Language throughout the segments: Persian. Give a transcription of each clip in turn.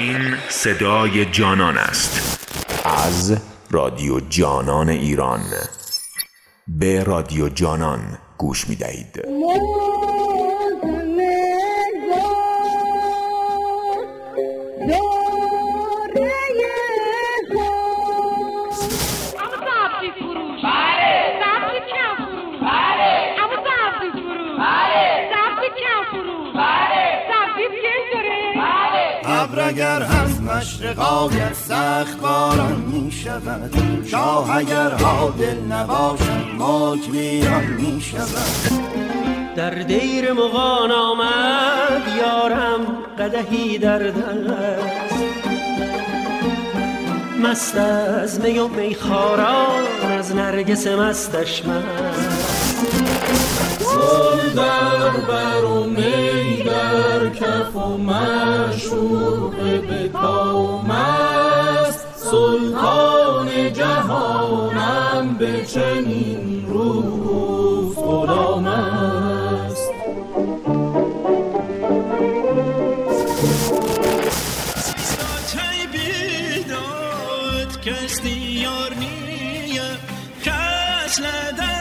این صدای جانان است. از رادیو جانان ایران. به رادیو جانان گوش می دهید مشرقایت سخت باران می شود شاه اگر عادل نباشد ماک ویران می شود در دیر مغان آمد یارم قدهی در دست. مست از می و میخاران از نرگس مستش مست. گل در بر و می در کف و مشوق به کام سلطان جهانم به چنین روز غلام است. بیداد کس دیار نیه. کس لدر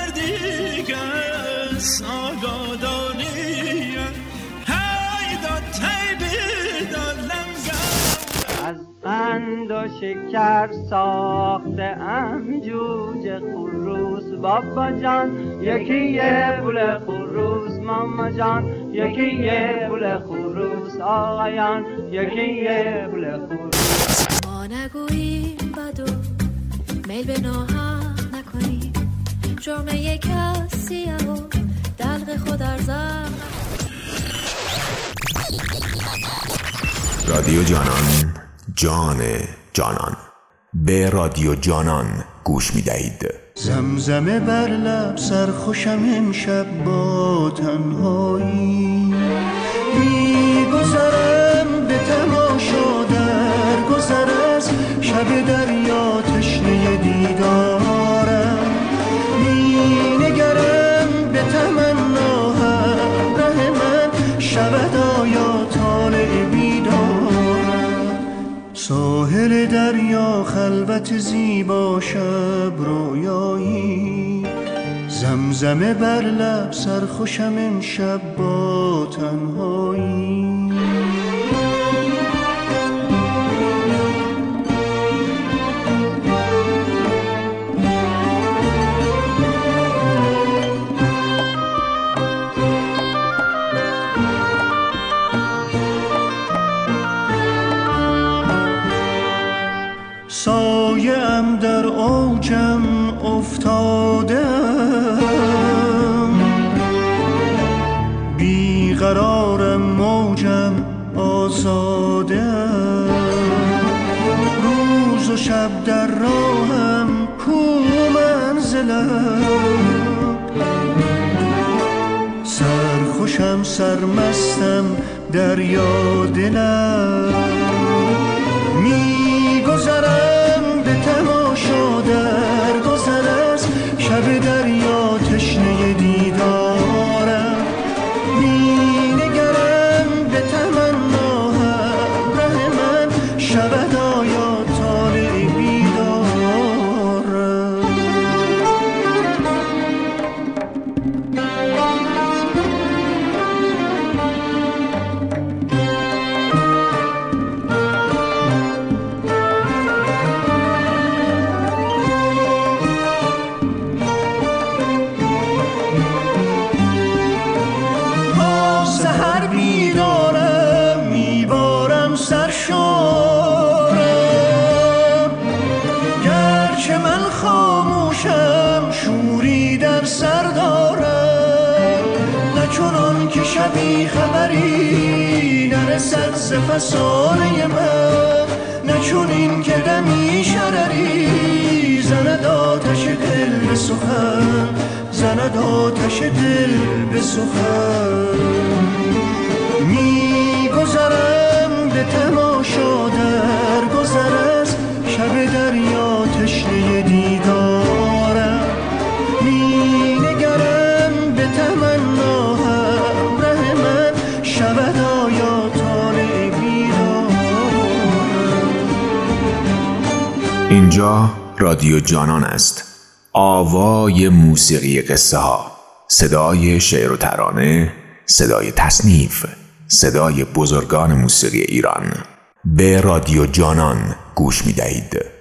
از قند و شکر ساخته ام جوجه خروس بابا جان یکی یه پول خروس ماما جان یکی یه پول خروس آقایان یکی یه پول خروس ما نگوییم بدو میل به ناحق نکنیم. جرم یک کسیه و خود ارزم رادیو جانان جان جانان. به رادیو جانان گوش می دهید زمزمه بر لب سرخوشم امشب با تنهایی. میگذرم به تماشا در گذر از شب دریا تشنه دیدارم ساحل دریا خلوت زیبا شب رویایی. زمزمه بر لب سرخوشم امشب با تنهایی. اوجم افتاده بیقرارم موجم آزاده روز و شب در راهم کو منزلم سرخوشم سرمستم دریا دلم. جانان است. آوای موسیقی قصه ها. صدای شعر و ترانه صدای تصنیف صدای بزرگان موسیقی ایران. به رادیو جانان گوش می دهید.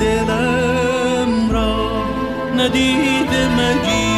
دلم را ندیده مگی.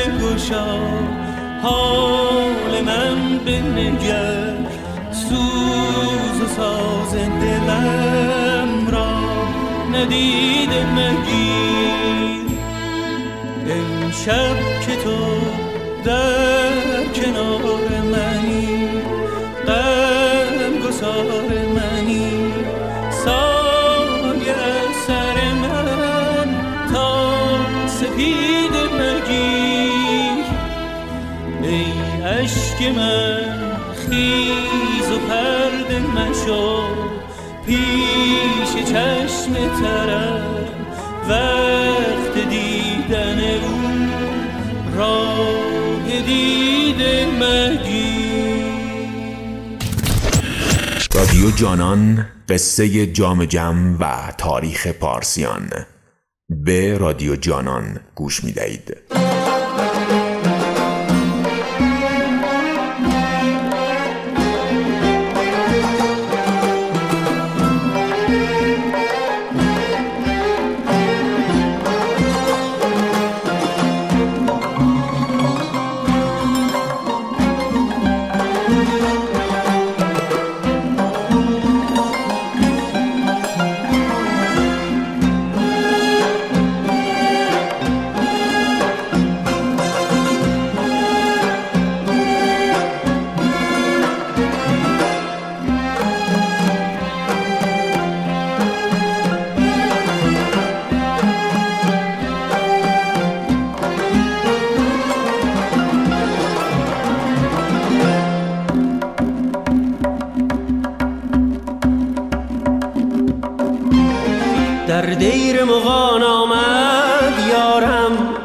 بگشا. حال من بنگر سوز و ساز دلم را ندیده مگیر. امشب که تو در کنار منی غم گسار اشک من خیز و پرده مشو پیش چشم ترم. وقت دیدن او راه دیده مگیر رادیو جانان قصه جام جم و تاریخ پارسیان. به رادیو جانان گوش می دهید.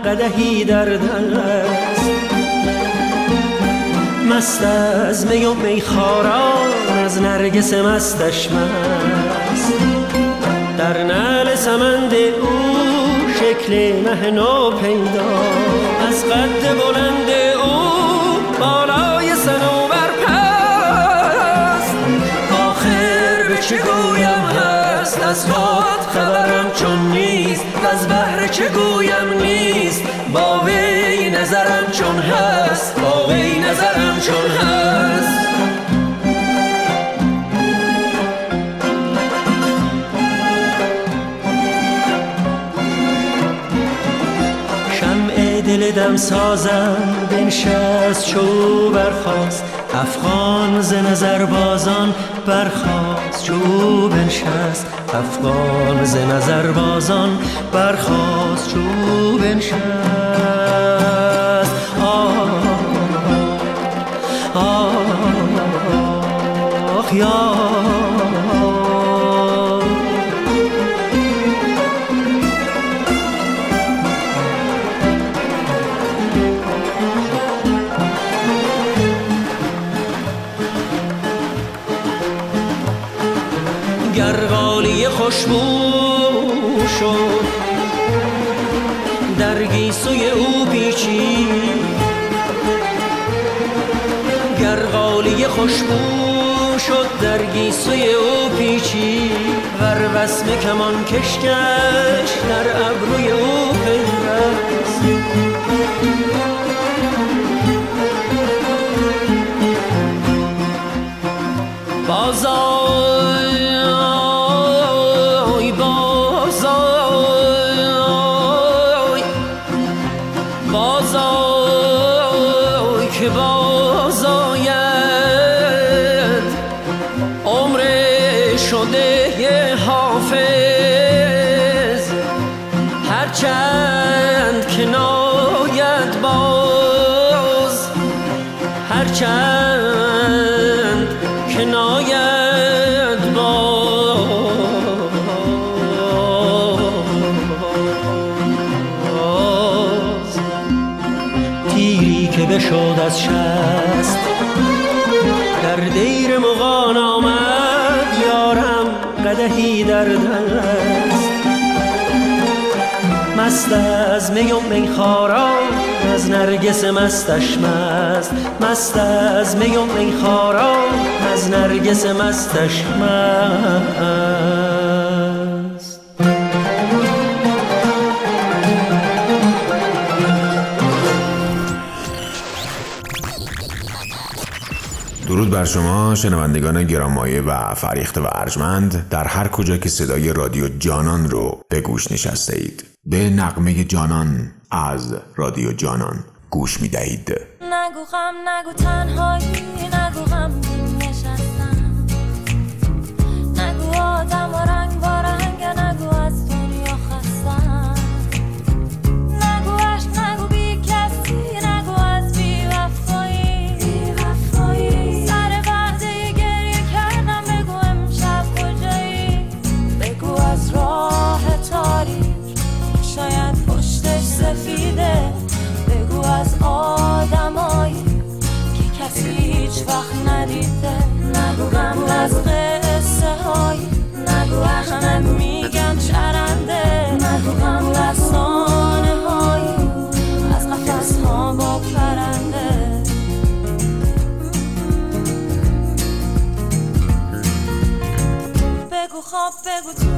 قدهی در دست مست از می و میخاران از نرگس مستش مست. در نعل سمند او شکل مه نو پیدا از قد بلند او بالای سنوبر پست. آخر به چه گویم هست؟ از خبرم چون نیست از بهر چه گویم نیست. با وی نظرم چون هست با وی نظرم چون هست. شمع دل دم سازم بنشست چو برخواست افغان ز نظر بازان برخواست چو بنشست افغان ز نظر بازان برخواست چو بنشست آه آه آه یا خوشبو شد در گیسوی او پیچی ور وسم کمان کشکش در ابروی او پیوست زنده شد از شست. در دیر مغان آمد یارم قدهی در دست. مست از می و میخارا از نرگس مستش مست. مست از می و میخارا از نرگس مستش مست. درود بر شما شنوندگان گرامایه و فریخته و ارجمند. در هر کجا که صدای رادیو جانان رو به گوش نشسته اید به نقمه جانان از رادیو جانان گوش می دهید نگو غم نگو تنهایی. خواب بگو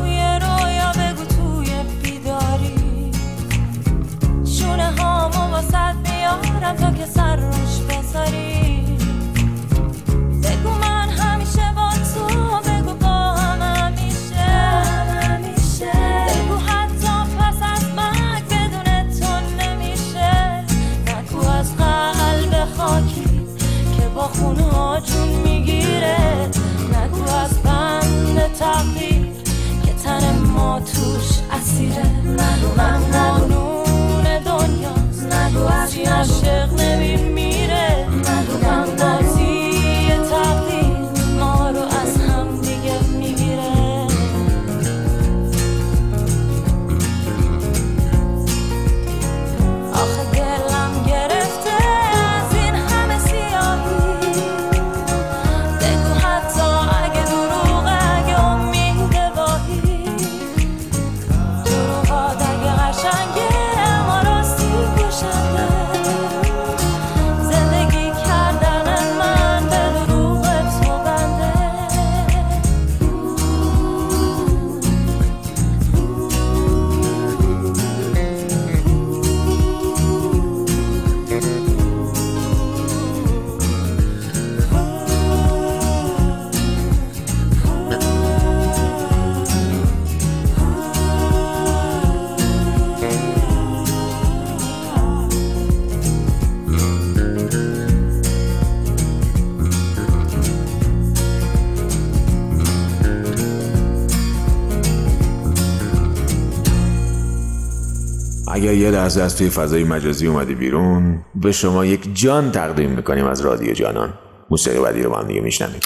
اگر یه لحظه از توی فضای مجازی اومدی بیرون به شما یک جان تقدیم می‌کنیم از رادیو جانان. موسیقی بعدی رو با هم دیگه میشنویم.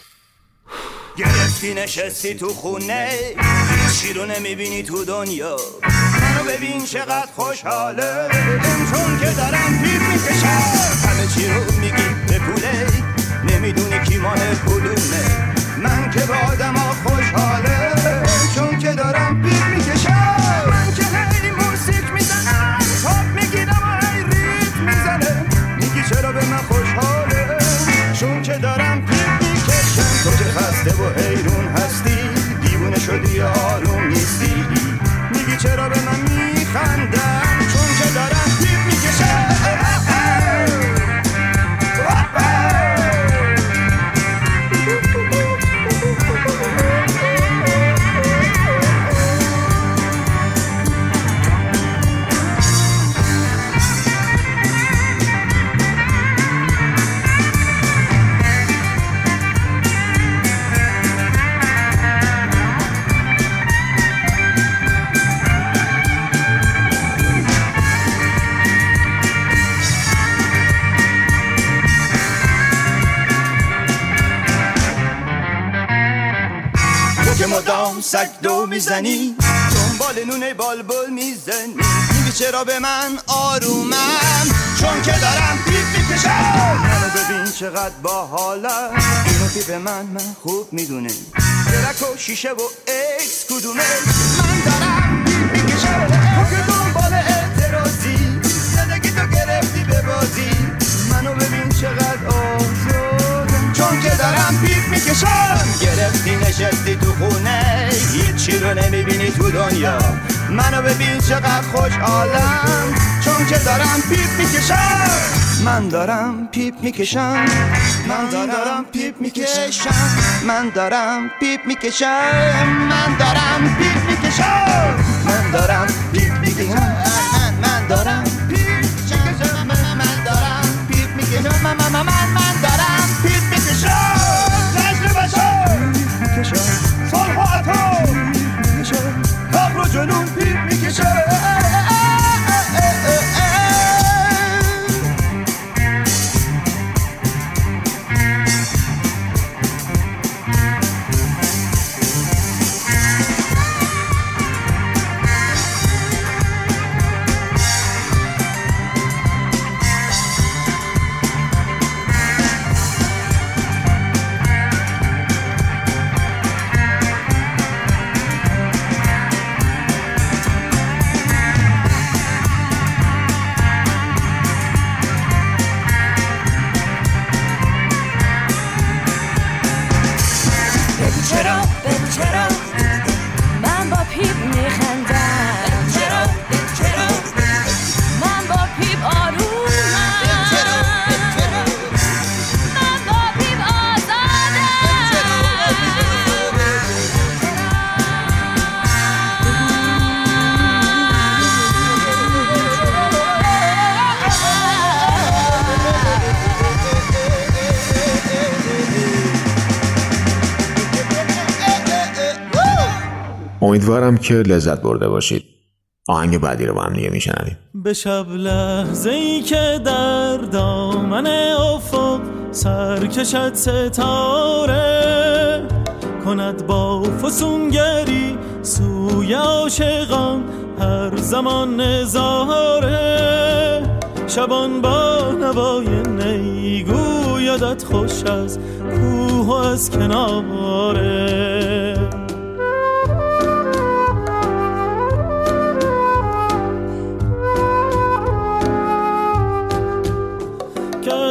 گرفتی نشستی تو خونه چی رو نمی‌بینی تو دنیا. منو ببین چقدر خوشحاله چون که دارم پیر می‌کشم. همه چی رو میگی به پوله نمی‌دونی کی مال پولونه. من که با آدم ediyorum می‌زنی؟ دنبال نونه بال‌بال می‌زنی؟ میگی چرا به من آرومم؟ چون که دارم پیپ می‌کشم. منو ببین چقدر با حالم اینو پیپ من من خوب می‌دونه کراک و شیشه و اکس کدومه. من دارم پیپ می‌کشم. تو که دنبال اعتراضی زندگی تو گرفتی به بازی. منو ببین چقدر آزادم چون که دارم پیپ می‌کشم. گرفتی نشستی تو خونه. تو دنیا. منو ببین چقدر خوشحالم چون که دارم پیپ می‌کشم. من دارم پیپ می‌کشم. من دارم پیپ می‌کشم. من دارم پیپ می‌کشم. من دارم پیپ می‌کشم. من دارم امیدوارم که لذت برده باشید. آهنگ بعدی رو با هم دیگه میشنویم. به شب لحظه ای که در دامن افق سر کشد ستاره کند با فسونگری سوی عاشقان هر زمان نظاره. شبان با نوای نی گویدت خوش از کوه و از کناره.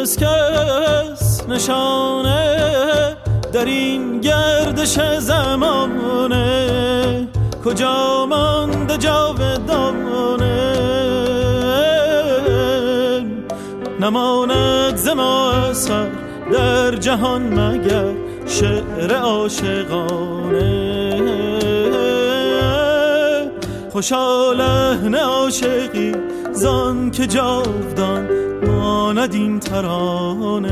کس کس نشانه در این گردش زمانه. کجا مانده جاودانه؟ نماند ز ما اثر در جهان مگر شعر عاشقانه. خوشا لحن عاشقی زان که جاودان ماند این ترانه.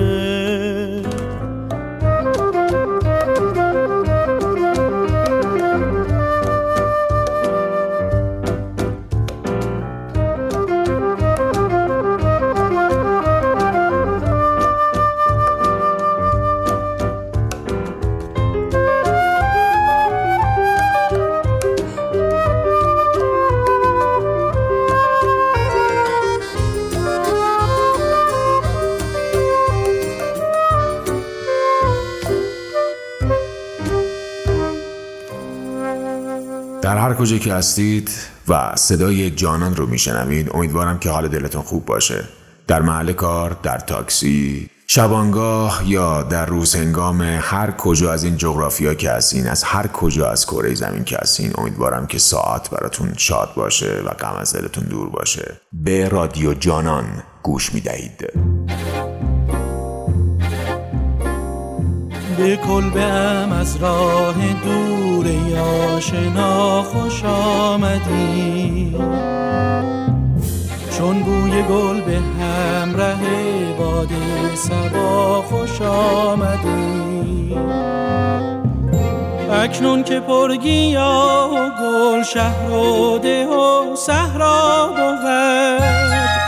هر کجا که هستید و صدای جانان رو میشنوید امیدوارم که حال دلتون خوب باشه. در محل کار در تاکسی شبانگاه یا در روز هنگام هر کجا از این جغرافیا که هستین از هر کجا از کره زمین که هستین امیدوارم که ساعت براتون شاد باشه و غم از دلتون دور باشه. به رادیو جانان گوش می‌دهید. به کلبه ام از راه دور آشنا خوش آمدی. چون بوی گل به همراه باد سبا خوش آمدی. اکنون که پرگیا و گل شهر و ده و صحرا بود.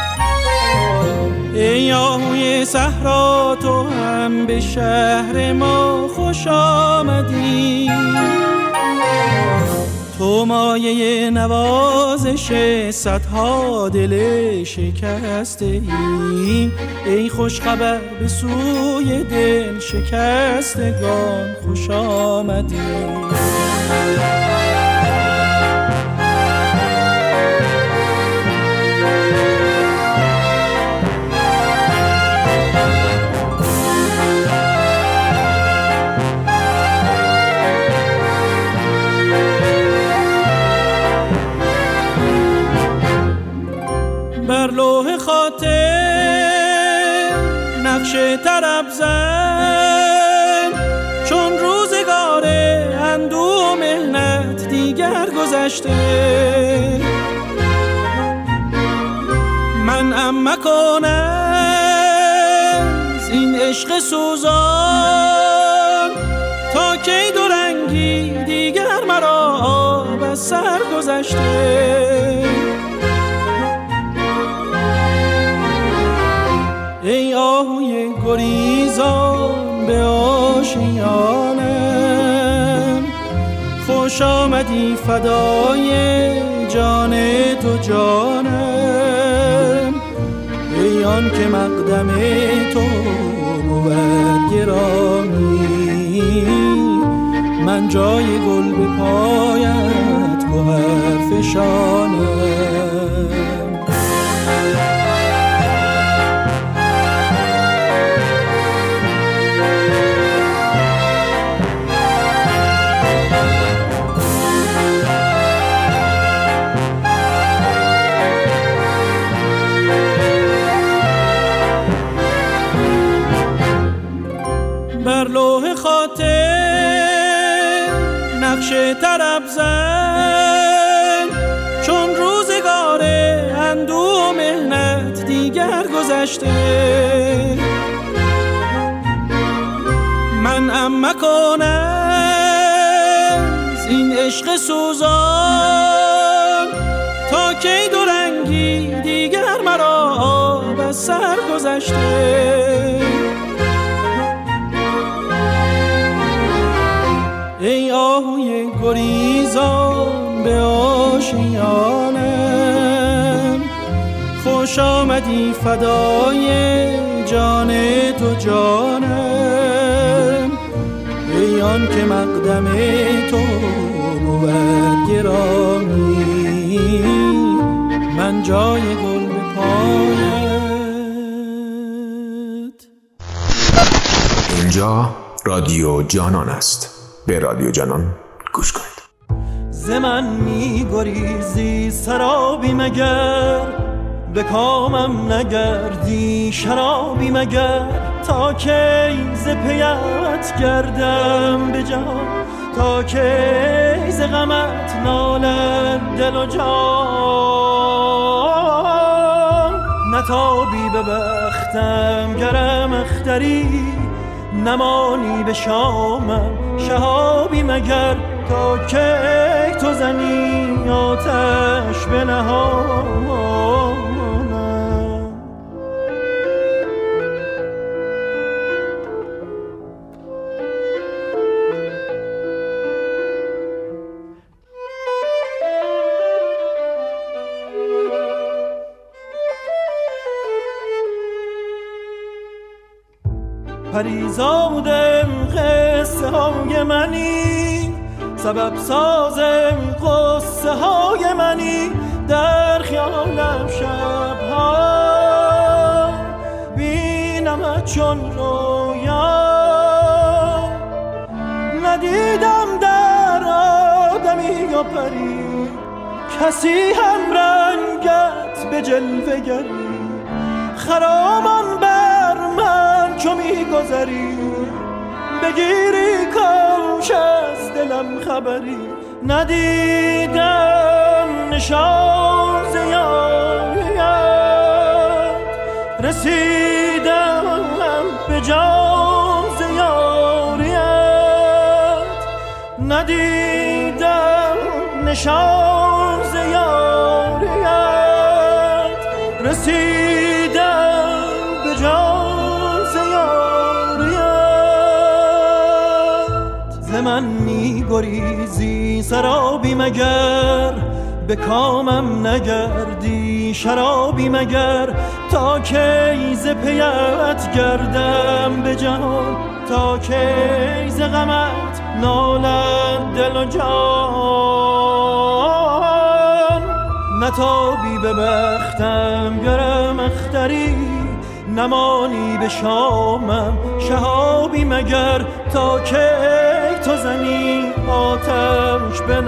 ای آهوی صحرا تو هم به شهر ما خوش آمدی. تو مایه نوازش صدها دل شکسته ای ای خوش خبر به سوی دل شکستگان خوش آمدی. طرب زن چون روزگار اندو و مهنت دیگر گذشته. من ام مکن از این عشق سوزان. تا کی دو رنگی دیگر مرا آب از سر گذشته. گریزان به آشیانم خوش آمدی فدای جان تو جانم. ای آن که مقدم تو بود گرامی. من جای گل به پایت گوهر فشانم نقش طرب زن. چون روزگار اندو و مهنت دیگر گذشته. من ام مکن از این عشق سوزان. تا کی دو رنگی دیگر مرا آب از سر گذشته. گریزان به آشیانم خوش آمدی فدای جان تو جانم ای آن که مقدم تو بود گرامی من جای گل به اینجا رادیو جانان است. به رادیو جانان ز من می گریزی سرابی مگر؟ به کامم نگردی شرابی مگر؟ تا کی ز پیت گردم به جان تا کی ز غمت نالد دل و جان؟ نتابی به بختم گرم اختری نمانی به شامم شهابی مگر؟ تا کی تو زنی آتش به پریزادم قصه های منی. سبب سازم قصه های منی در خیالم شبها. بینم چون رویا. ندیدم در آدمی یا پری. کسی هم رنگت به جلوه گری. خرامان بر من چو میگذری. بگیری کاش از دلم خبری ندیدم. نشان زیاریت رسیدم به جان زیاریت ندیدم نشان گریزی سرابی مگر به کامم نگردی شرابی مگر. تا کی ز پیت گردم به جهان تا کی ز غمت نالد دل و جان. نتابی به بختم گرم اختری نمانی به شامم شهابی مگر. تا کی تو زنی آتش به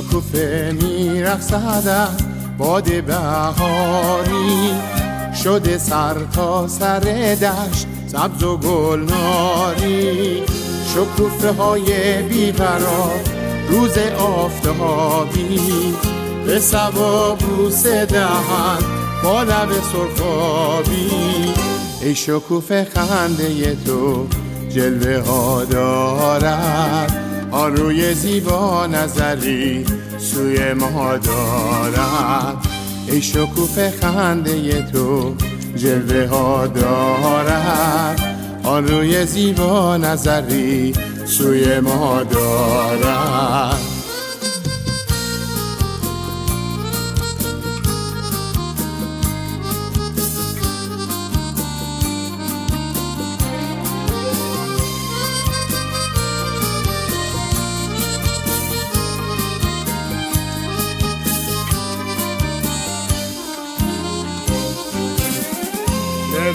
شکوفه میرقصدم باد بهاری. شده سر تا سر دشت سبز و گلناری. شکوفه های بیقرار روز آفتابی. به سوا بوس دهن با لب سرخابی. ای شکوفه خنده تو جلوه ها دارد. آن روی زیبا نظری سوی ما دارد. ای شکوف خنده تو جلوه ها دارد. آن روی زیبا نظری سوی ما دارد.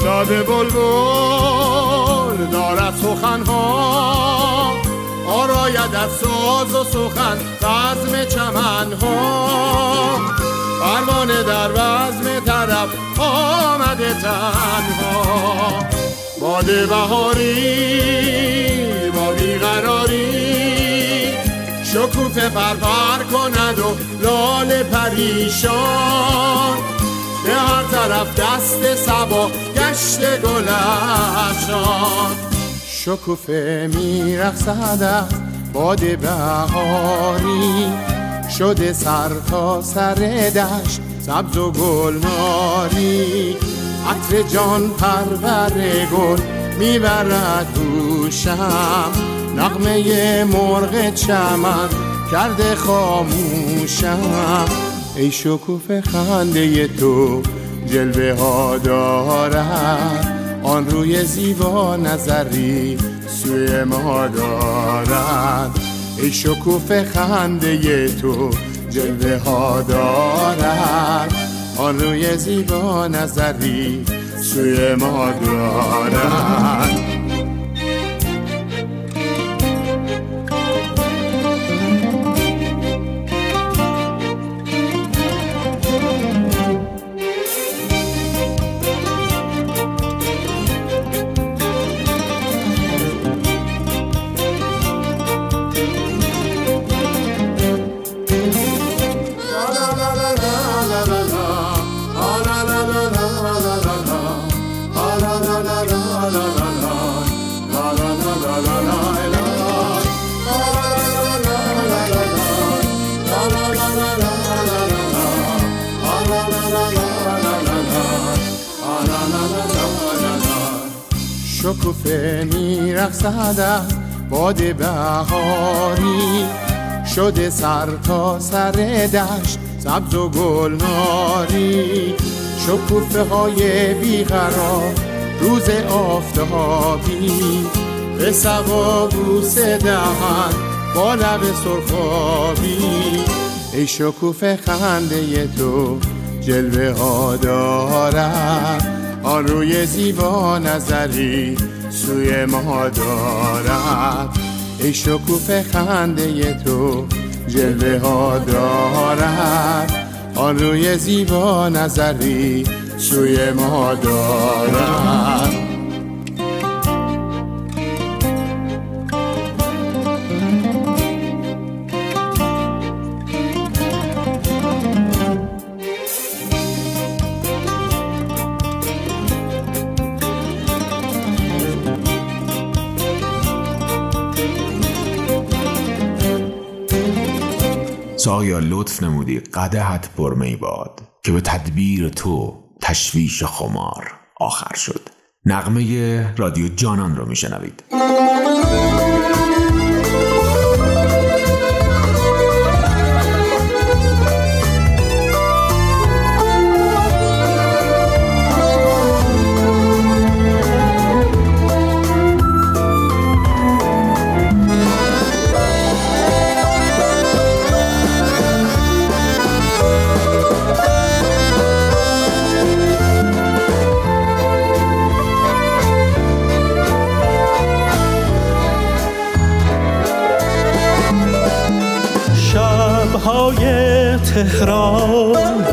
داد بلبل دارد سخنها. آراید از ساز و سخن بزم چمنها. پروانه در وزم طرف آمده تنها. باد بهاری با بیقراری شکوفه پرپر کند و لال پریشان. هر طرف دست سبا گشت گلشان شکوفه میرقصد باد بهاری. شده سر تا سر دشت سبز و گلناری. عطر جان پرور گل می‌برد دوشم. نغمه مرغ چمن کرده خاموشم. ای شکوف خنده تو جلوه ها دارد. آن روی زیبا نظری سوی ما دارد. ای شکوف خنده تو جلوه ها دارد. آن روی زیبا نظری سوی ما دارد. شکوفه میرقصدم. باد بهاری شده سر تا سر دشت سبز و گلناری. شکوفه های بیقرار روز آفتابی. به سوا بوس دهن با لب سرخابی. ای شکوفه خنده تو جلوه ها دارد آن روی زیبا نظری سوی ما دارد. ای شکوف خنده تو جلوه ها دارد. آن روی زیبا نظری سوی ما دارد. ساقیا لطف نمودی قدهت پرمی باد که به تدبیر تو تشویش خمار آخر شد. نغمه رادیو جانان رو میشنوید. شبهای تهران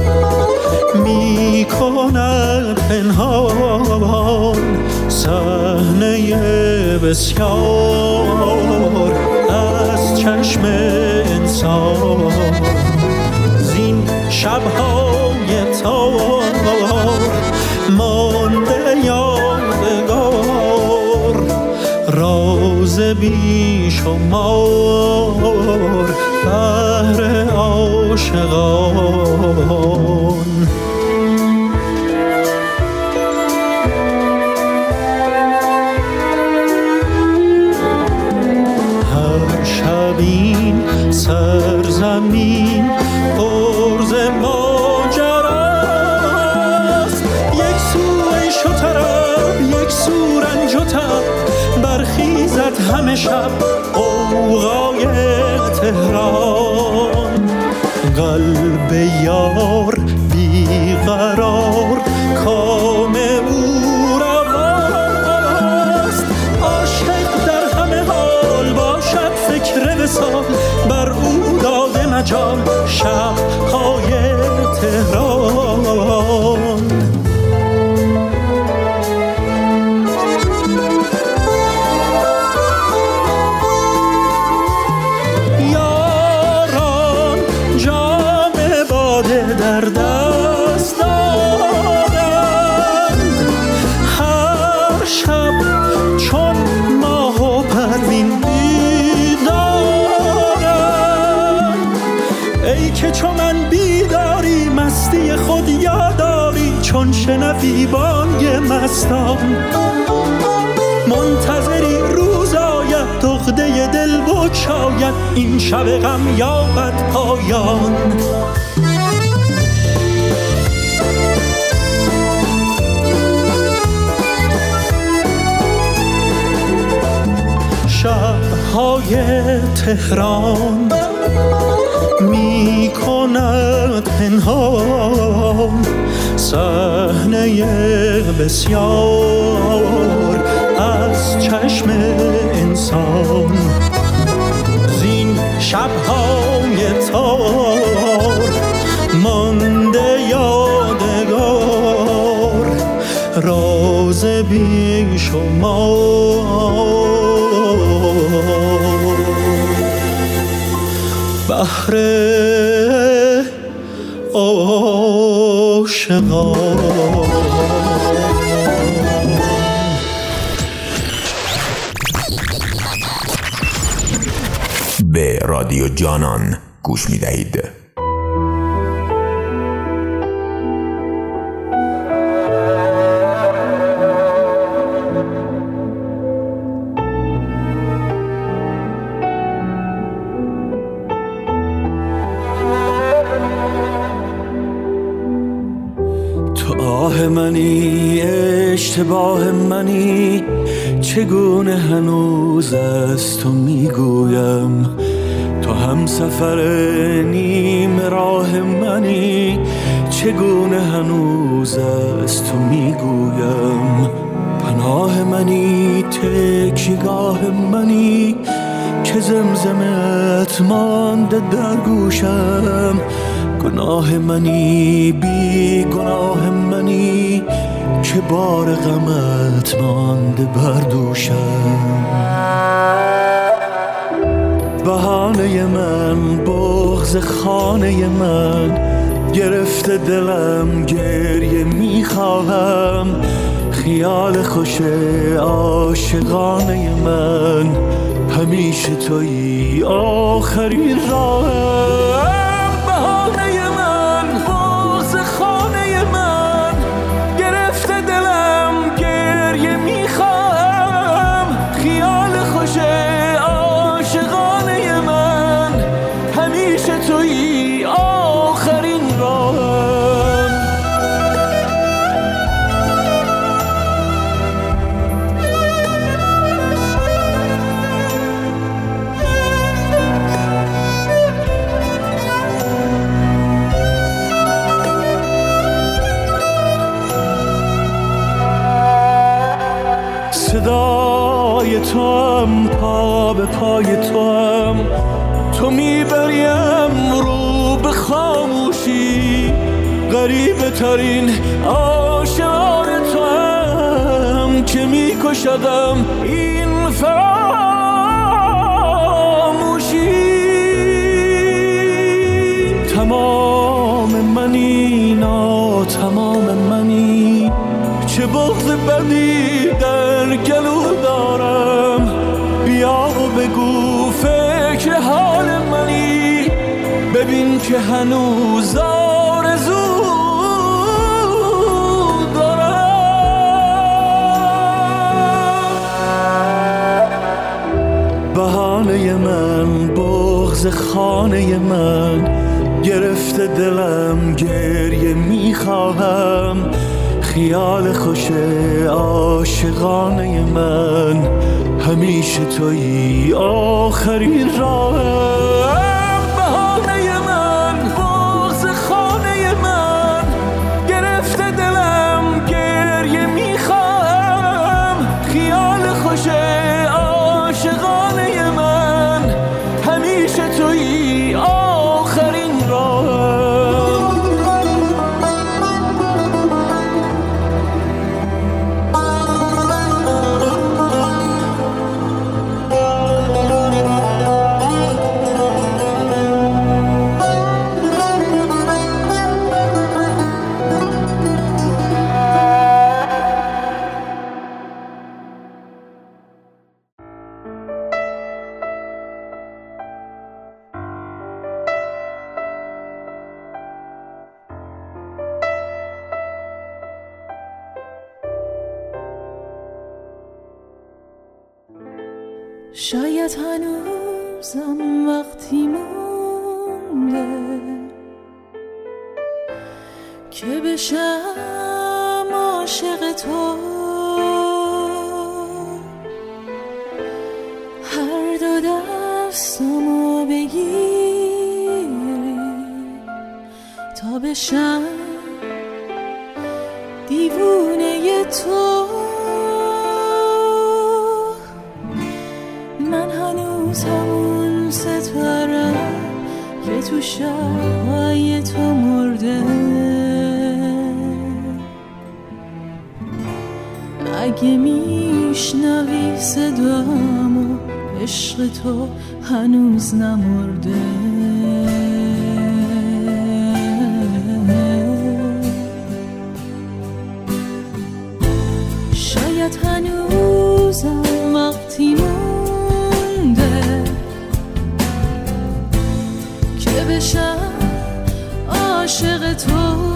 می کند پنهان صحنه بسیار از چشم انسان. زین شبهای راز بی شمار بهر عاشقان. همه شب قوقای تهران. قلب یار بیقرار کام او رواست. عاشق در همه حال باشد فکر وسال بر او داده مجال شبهای تهران. منتظری روز آید دخده دل بکشاید این شب غم یابد پایان. شبهای تهران می کند پنهان. صحنه بسیار از چشم انسان. زین شبهای تار مانده یادگار راز بی شمار بهر عاشقان به رادیو جانان گوش می دهید. چگونه هنوز از تو می‌گویم؟ تو هم سفر نیم راه منی. چگونه هنوز از تو می‌گویم؟ پناه منی تکیگاه منی. که زمزمت مانده در گوشم. گناه منی بی گناه منی. که بار غمت مانده بر دوشم. بهانه من بغز خانه من گرفته دلم گریه می‌خواهم. خیال خوش عاشقانه من همیشه توی آخرین راهم. ترین آشار تو هم که میکشدم این فراموشی. تمام منی نا تمام منی. چه بغض بدی در گلو دارم. بیا و بگو فکر حال منی. ببین که هنوز بغز خانه من گرفته دلم گریه می‌خواهم. خیال خوش عاشقانه من همیشه توی آخرین راه شاید هنوزم وقتی بشم عاشق تو.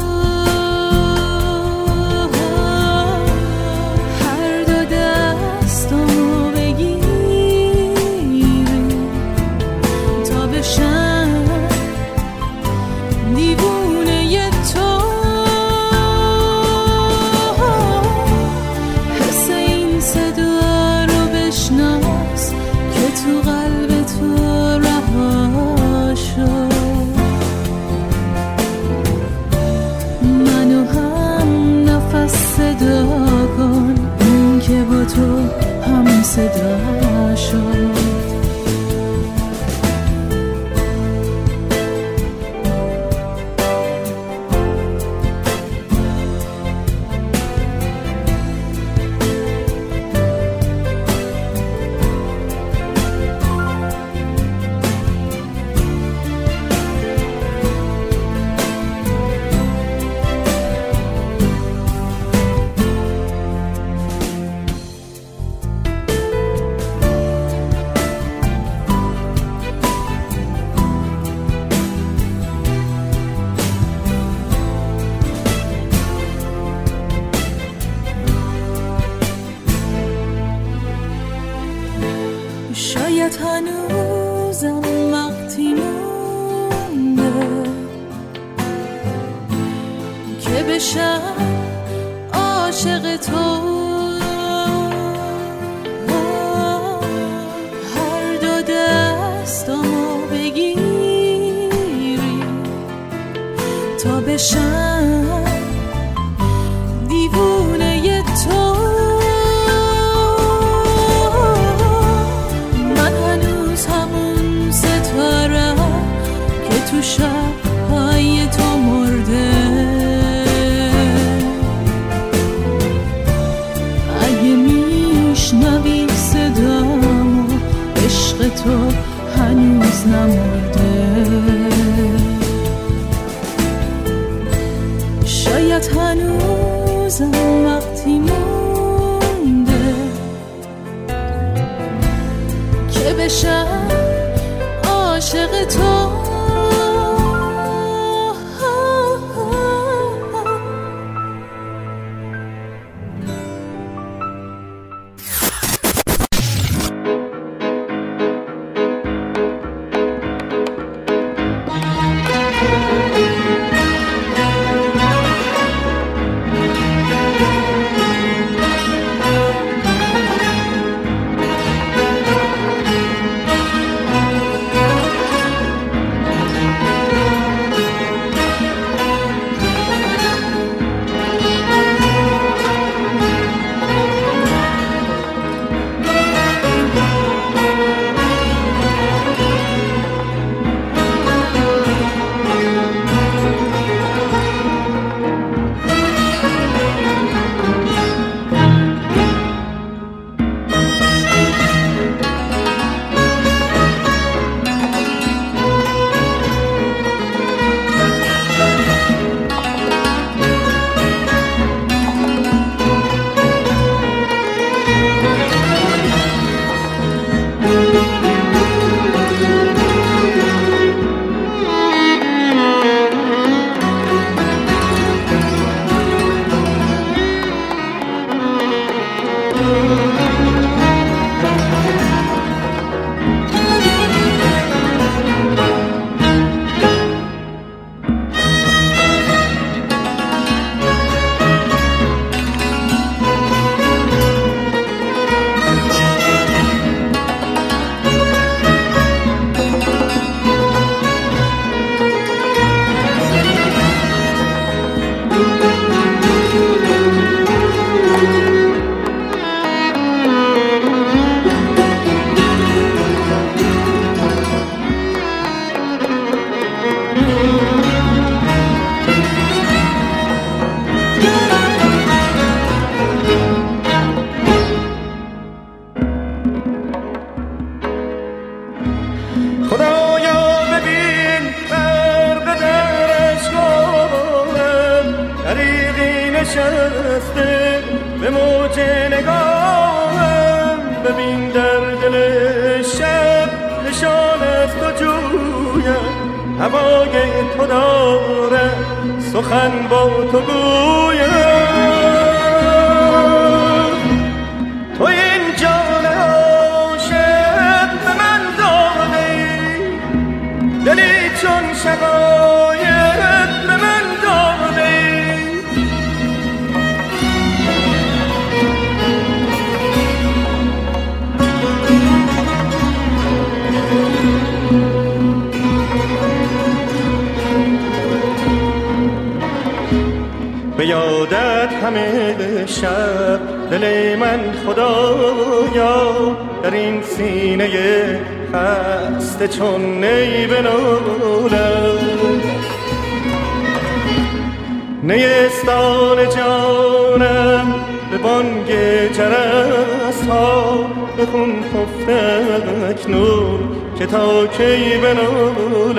نیستان جانم به بانگ جرس ها به خون خفته اکنون که تا کی بنالم.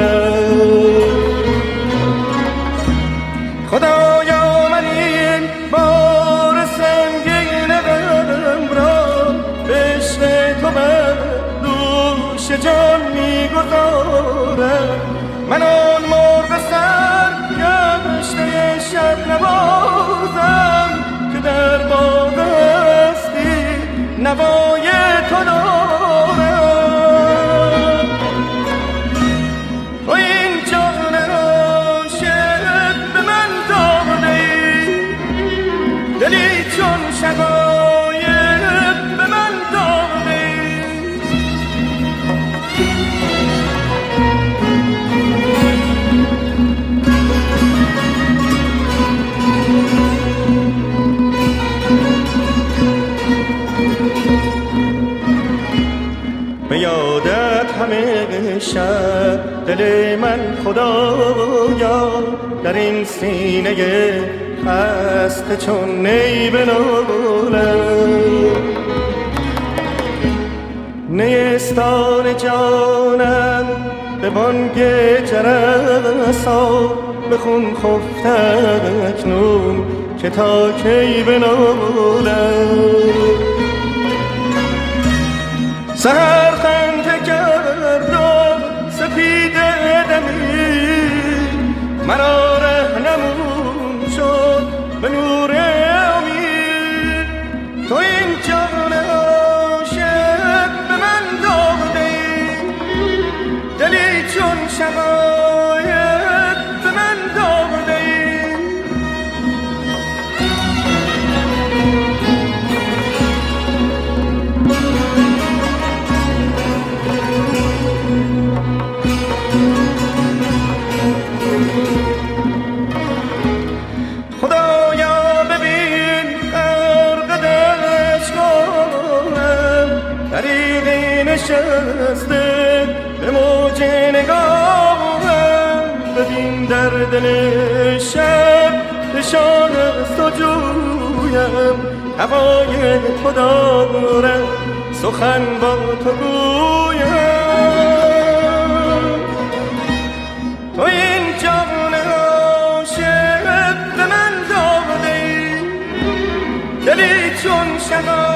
خدایا من این بار سنگین غم را به تو بر دوش جان می‌گذارم. من شب نبازم که در باغ هستی. نوای تو شب دل من خدایا در این سینه خسته چون نی بنالم نیستان جانم به بانگ جرسا به خون خفته اکنون که تا کی بنالم سهر مرا تو دارم سخن با تو گویم. تو این جان عاشق به من داده دلی چون شقایق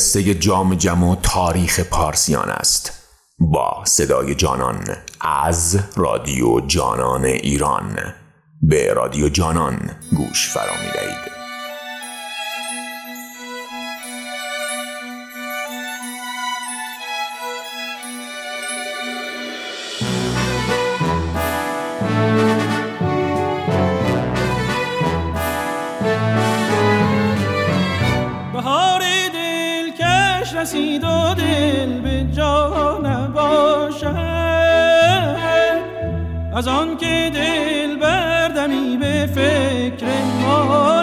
قصه جام جم و تاریخ پارسیان است با صدای جانان از رادیو جانان ایران به رادیو جانان گوش فرا می دهید. و دل به جا نباشد. از آن که دل بردمی به فکر ما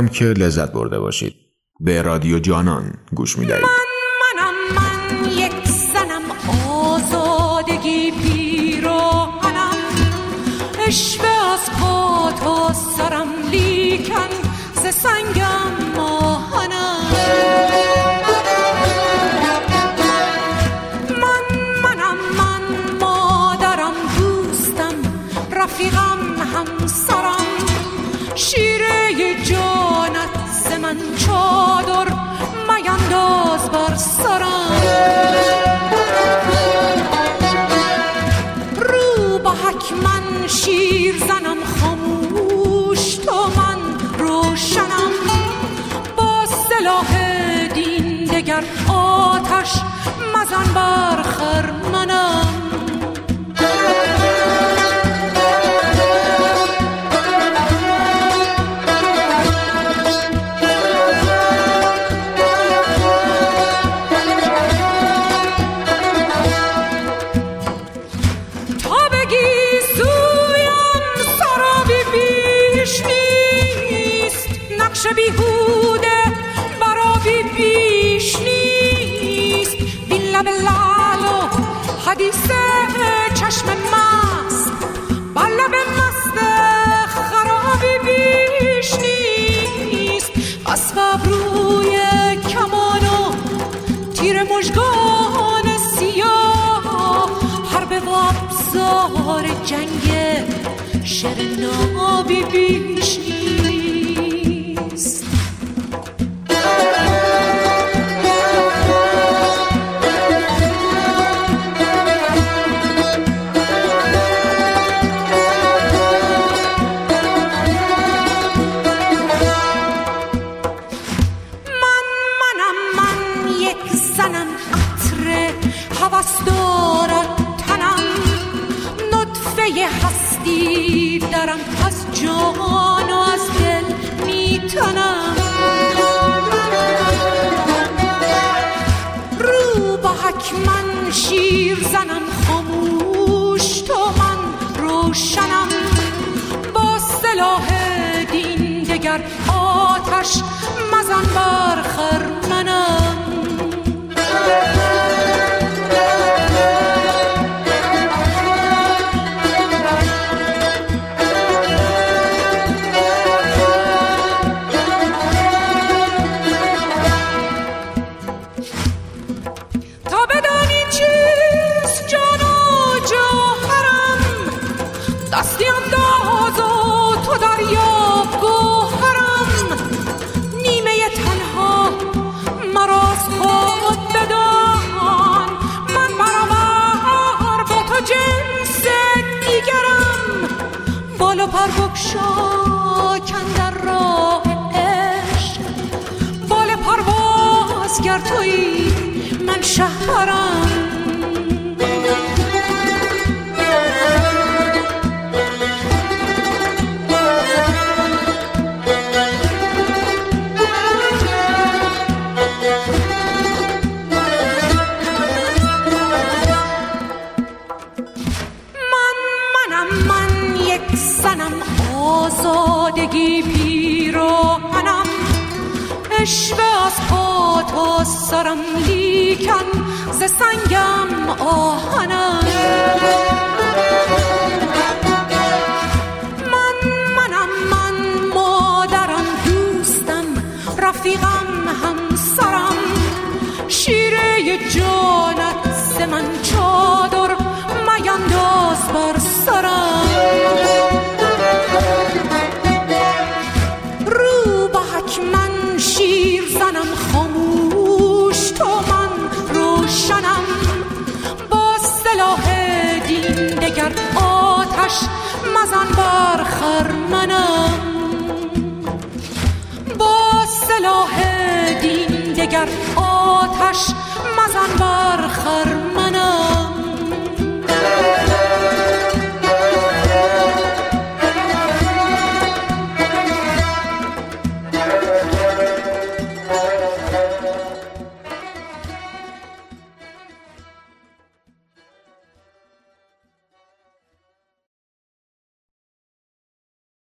امیدوارم که لذت برده باشید. به رادیو جانان گوش می‌دهید. باز بر سرم رو به حکمن شیر زنم خاموش تو من روشنم. با سلاح دین دگر آتش مزن بر خرمنم. بهار جنگ شر نابی بیش cambiar کندر راه عشق. بال پرواز گر تویی من شهرم. رشوه از خود و سرم لیکن ز سنگم آهنم. من منم من مادرم دوستم رفیقم همسرم. شیره جانت ز من چادر میانداز بر سرم. باش مزن بر خرمنم با سلاح دین دگر آتش مزن بر خرمنم